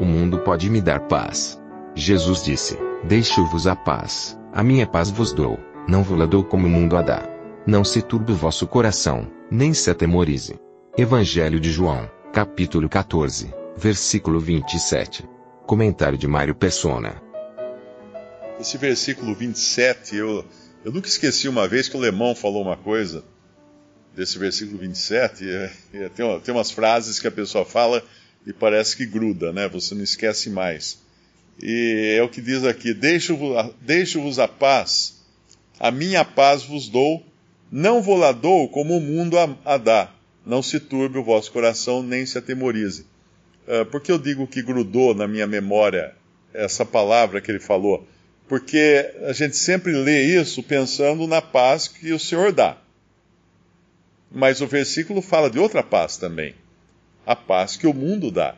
O mundo pode me dar paz. Jesus disse, deixo-vos a paz, a minha paz vos dou, não vos la dou como o mundo a dá. Não se turbe o vosso coração, nem se atemorize. Evangelho de João, capítulo 14, versículo 27. Comentário de Mário Persona. Esse versículo 27, eu, eu nunca esqueci uma vez que o Lemão falou uma coisa desse versículo 27. É, é, tem, tem umas frases que a pessoa fala e parece que gruda, né? Você não esquece mais. E é o que diz aqui: Deixo-vos deixo a paz, a minha paz vos dou, não vou lá dou como o mundo a, a dá. Não se turbe o vosso coração, nem se atemorize. Uh, por que eu digo que grudou na minha memória essa palavra que ele falou? Porque a gente sempre lê isso pensando na paz que o Senhor dá. Mas o versículo fala de outra paz também a paz que o mundo dá.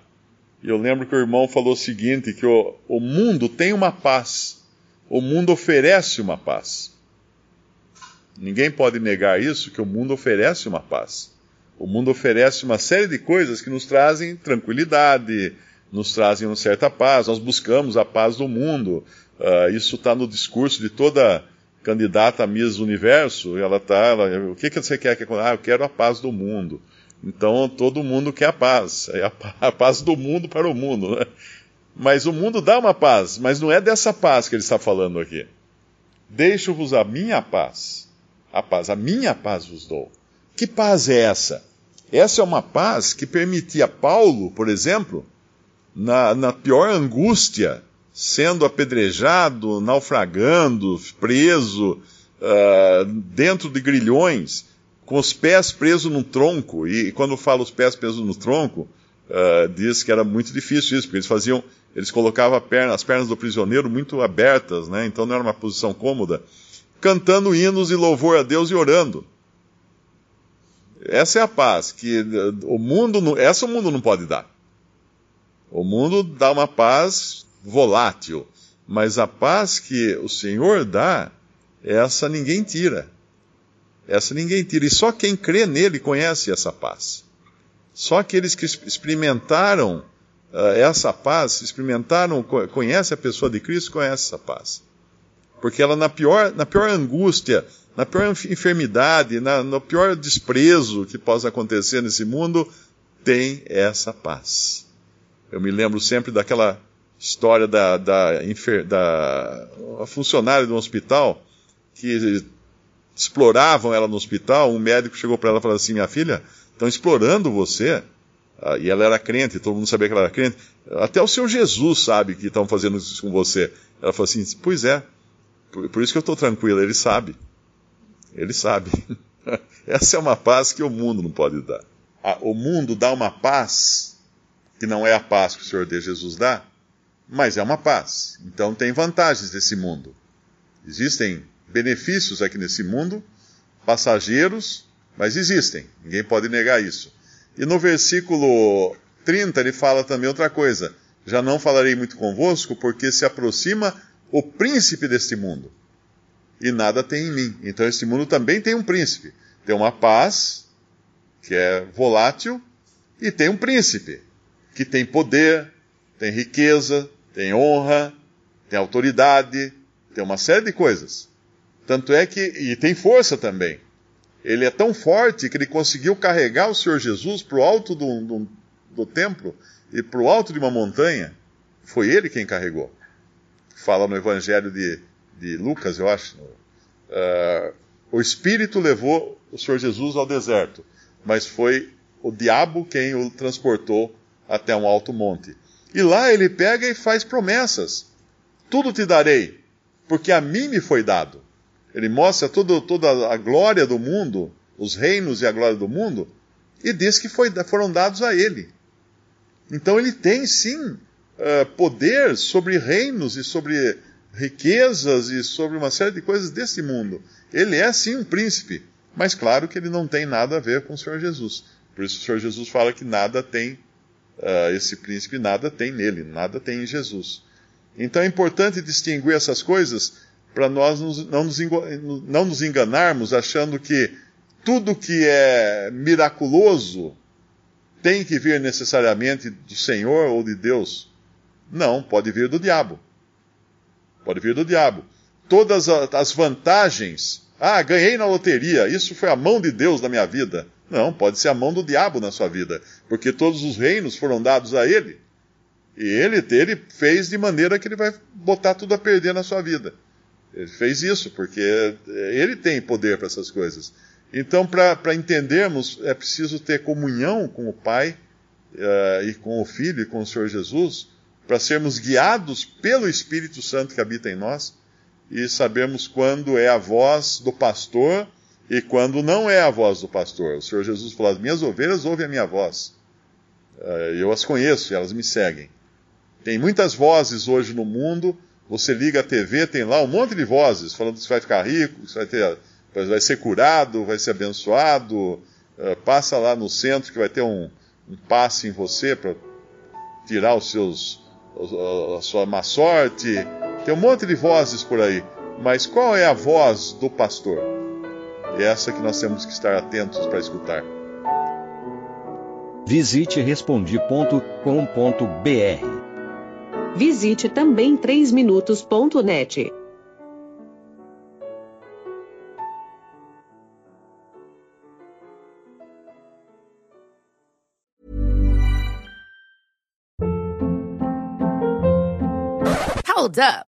E eu lembro que o irmão falou o seguinte: que o, o mundo tem uma paz, o mundo oferece uma paz. Ninguém pode negar isso, que o mundo oferece uma paz. O mundo oferece uma série de coisas que nos trazem tranquilidade, nos trazem uma certa paz. Nós buscamos a paz do mundo. Uh, isso está no discurso de toda candidata a Miss Universo. Ela está, o que, que você quer? Ah, eu quero a paz do mundo. Então todo mundo quer a paz, é a, paz do mundo para o mundo. Né? Mas o mundo dá uma paz, mas não é dessa paz que ele está falando aqui. Deixo-vos a minha paz, a paz, a minha paz vos dou. Que paz é essa? Essa é uma paz que permitia Paulo, por exemplo, na, na pior angústia, sendo apedrejado, naufragando, preso, uh, dentro de grilhões, com os pés presos num tronco, e quando fala os pés presos no tronco, uh, diz que era muito difícil isso, porque eles faziam, eles colocavam perna, as pernas do prisioneiro muito abertas, né? então não era uma posição cômoda, cantando hinos e louvor a Deus e orando. Essa é a paz que o mundo, essa o mundo não pode dar. O mundo dá uma paz volátil, mas a paz que o Senhor dá, essa ninguém tira. Essa ninguém tira. E só quem crê nele conhece essa paz. Só aqueles que experimentaram uh, essa paz, experimentaram, conhece a pessoa de Cristo, conhece essa paz. Porque ela, na pior, na pior angústia, na pior enfermidade, na, no pior desprezo que possa acontecer nesse mundo, tem essa paz. Eu me lembro sempre daquela história da, da, da funcionária do hospital que exploravam ela no hospital, um médico chegou para ela e falou assim: Minha filha, estão explorando você. Ah, e ela era crente, todo mundo sabia que ela era crente. Até o seu Jesus sabe que estão fazendo isso com você. Ela falou assim: Pois é, por, isso que eu estou tranquila, ele sabe. Ele sabe. Essa é uma paz que o mundo não pode dar. Ah, o mundo dá uma paz que não é a paz que o Senhor Deus Jesus dá, mas é uma paz. Então tem vantagens desse mundo. Existem benefícios aqui nesse mundo, passageiros, mas existem, ninguém pode negar isso. E no versículo 30 ele fala também outra coisa: Já não falarei muito convosco, porque se aproxima o príncipe deste mundo, e nada tem em mim. Então este mundo também tem um príncipe. Tem uma paz, que é volátil, e tem um príncipe, que tem poder, tem riqueza, tem honra, tem autoridade, tem uma série de coisas. Tanto é que, e tem força também. Ele é tão forte que ele conseguiu carregar o Senhor Jesus para o alto do, do, do templo e para o alto de uma montanha. Foi ele quem carregou. Fala no Evangelho de, de Lucas, eu acho. Uh, o Espírito levou o Senhor Jesus ao deserto, mas foi o diabo quem o transportou até um alto monte. E lá ele pega e faz promessas. Tudo te darei, porque a mim me foi dado. Ele mostra todo, toda a glória do mundo, os reinos e a glória do mundo, e diz que foi, foram dados a ele. Então ele tem sim uh, poder sobre reinos e sobre riquezas e sobre uma série de coisas desse mundo. Ele é sim um príncipe, mas claro que ele não tem nada a ver com o Senhor Jesus. Por isso o Senhor Jesus fala que nada tem, uh, esse príncipe nada tem nele, nada tem em Jesus. Então é importante distinguir essas coisas para nós não, nos, não nos enganarmos achando que tudo que é miraculoso tem que vir necessariamente do Senhor ou de Deus. Não, pode vir do diabo. Pode vir do diabo. Todas as vantagens. Ah, ganhei na loteria, isso foi a mão de Deus na minha vida. Não, pode ser a mão do diabo na sua vida, porque todos os reinos foram dados a ele. E ele, ele fez de maneira que ele vai botar tudo a perder na sua vida. Ele fez isso, porque ele tem poder para essas coisas. Então, para entendermos, é preciso ter comunhão com o Pai uh, e com o Filho e com o Senhor Jesus, para sermos guiados pelo Espírito Santo que habita em nós e sabermos quando é a voz do pastor e quando não é a voz do pastor. O Senhor Jesus falou: As minhas ovelhas ouvem a minha voz. Uh, eu as conheço e elas me seguem. Tem muitas vozes hoje no mundo. Você liga a TV, tem lá um monte de vozes falando que você vai ficar rico, que você vai ter vai ser curado, vai ser abençoado, uh, passa lá no centro que vai ter um, um passe em você para tirar os seus, a sua má sorte. Tem um monte de vozes por aí. Mas qual é a voz do pastor? É essa que nós temos que estar atentos para escutar. Visite respondi.com.br. Visite também 3minutos.net. Hold up.